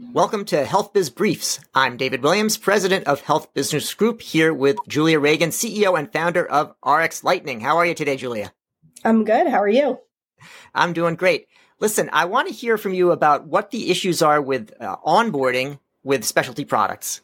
Welcome to Health Biz Briefs. I'm David Williams, president of Health Business Group, here with Julia Regan, CEO and founder of RxLightning. How are you today, Julia? I'm good. How are you? I'm doing great. Listen, I want to hear from you about what the issues are with uh, onboarding with specialty products.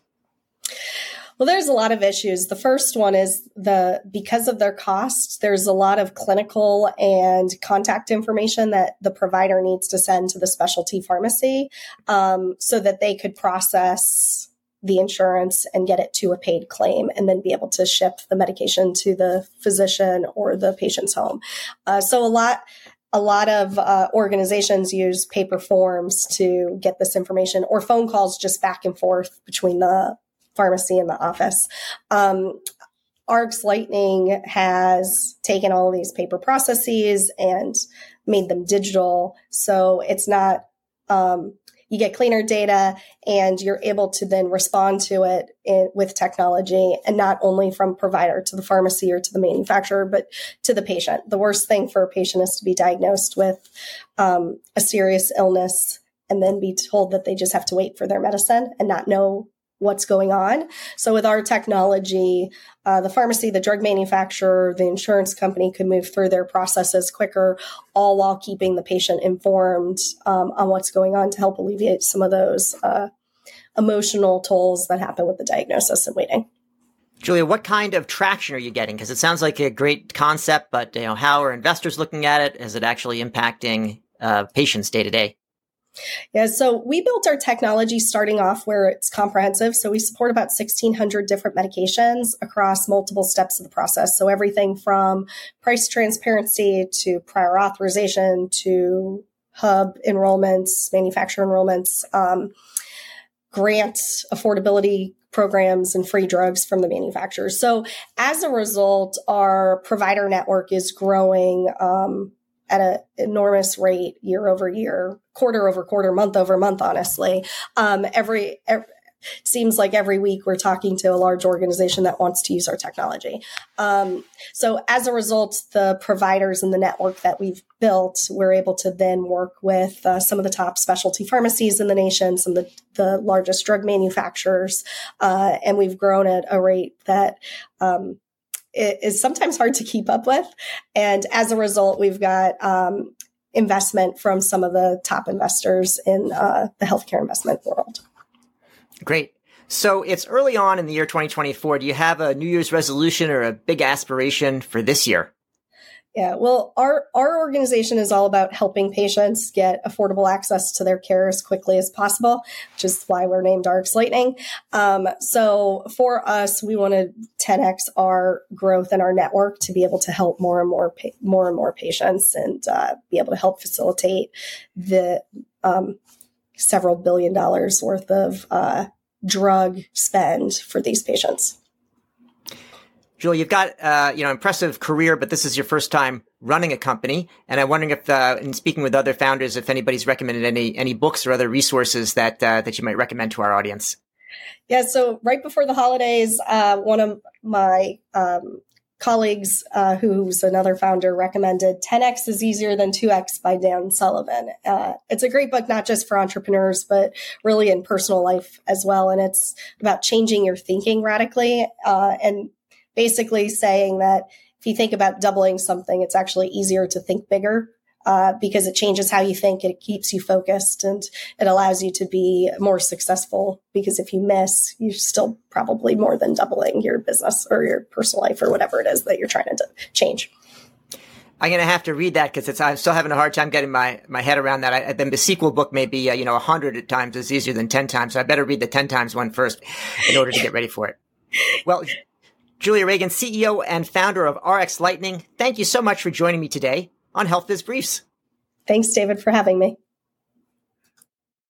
Well, there's a lot of issues. The first one is the because of their cost, there's a lot of clinical and contact information that the provider needs to send to the specialty pharmacy um, so that they could process the insurance and get it to a paid claim and then be able to ship the medication to the physician or the patient's home. Uh, so a lot a lot of uh, organizations use paper forms to get this information or phone calls just back and forth between the pharmacy in the office. Um, RxLightning has taken all these paper processes and made them digital. So it's not, um, you get cleaner data and you're able to then respond to it in, with technology and not only from provider to the pharmacy or to the manufacturer, but to the patient. The worst thing for a patient is to be diagnosed with um, a serious illness and then be told that they just have to wait for their medicine and not know what's going on. So with our technology, uh, the pharmacy, the drug manufacturer, the insurance company could move through their processes quicker, all while keeping the patient informed um, on what's going on to help alleviate some of those uh, emotional tolls that happen with the diagnosis and waiting. Julia, what kind of traction are you getting? Because it sounds like a great concept, but you know, how are investors looking at it? Is it actually impacting uh, patients day to day? Yeah, so we built our technology starting off where it's comprehensive. So we support about 1,600 different medications across multiple steps of the process. So everything from price transparency to prior authorization to hub enrollments, manufacturer enrollments, um, grant affordability programs and free drugs from the manufacturers. So as a result, our provider network is growing um, at an enormous rate year over year, quarter over quarter, month over month, honestly. Um, every, every seems like every week we're talking to a large organization that wants to use our technology. Um, so as a result, the providers and the network that we've built, we're able to then work with uh, some of the top specialty pharmacies in the nation, some of the, the largest drug manufacturers, uh, and we've grown at a rate that um, is sometimes hard to keep up with. And as a result, we've got um, investment from some of the top investors in uh, the healthcare investment world. Great. So it's early on in the year 2024. Do you have a New Year's resolution or a big aspiration for this year? Yeah, well, our our organization is all about helping patients get affordable access to their care as quickly as possible, which is why we're named RxLightning. Um, so for us, we want to 10x our growth in our network to be able to help more and more pa- more and more patients and uh, be able to help facilitate the um, several billion dollars worth of uh, drug spend for these patients. Julie, you've got uh, you know impressive career, but this is your first time running a company, and I'm wondering if, uh, in speaking with other founders, if anybody's recommended any any books or other resources that uh, that you might recommend to our audience. Yeah, so right before the holidays, uh, one of my um, colleagues, uh, who's another founder, recommended 10x is easier than 2x by Dan Sullivan. Uh, it's a great book, not just for entrepreneurs, but really in personal life as well. And it's about changing your thinking radically and basically saying that if you think about doubling something, it's actually easier to think bigger uh, because it changes how you think. It keeps you focused and it allows you to be more successful. Because if you miss, you're still probably more than doubling your business or your personal life or whatever it is that you're trying to change. I'm going to have to read that because I'm still having a hard time getting my, my head around that. I, then the sequel book may be, uh, you know, hundred times is easier than 10 times. So I better read the 10 times one first in order to get ready for it. Well, Julia Regan, CEO and founder of RxLightning, thank you so much for joining me today on Health Biz Briefs. Thanks, David, for having me.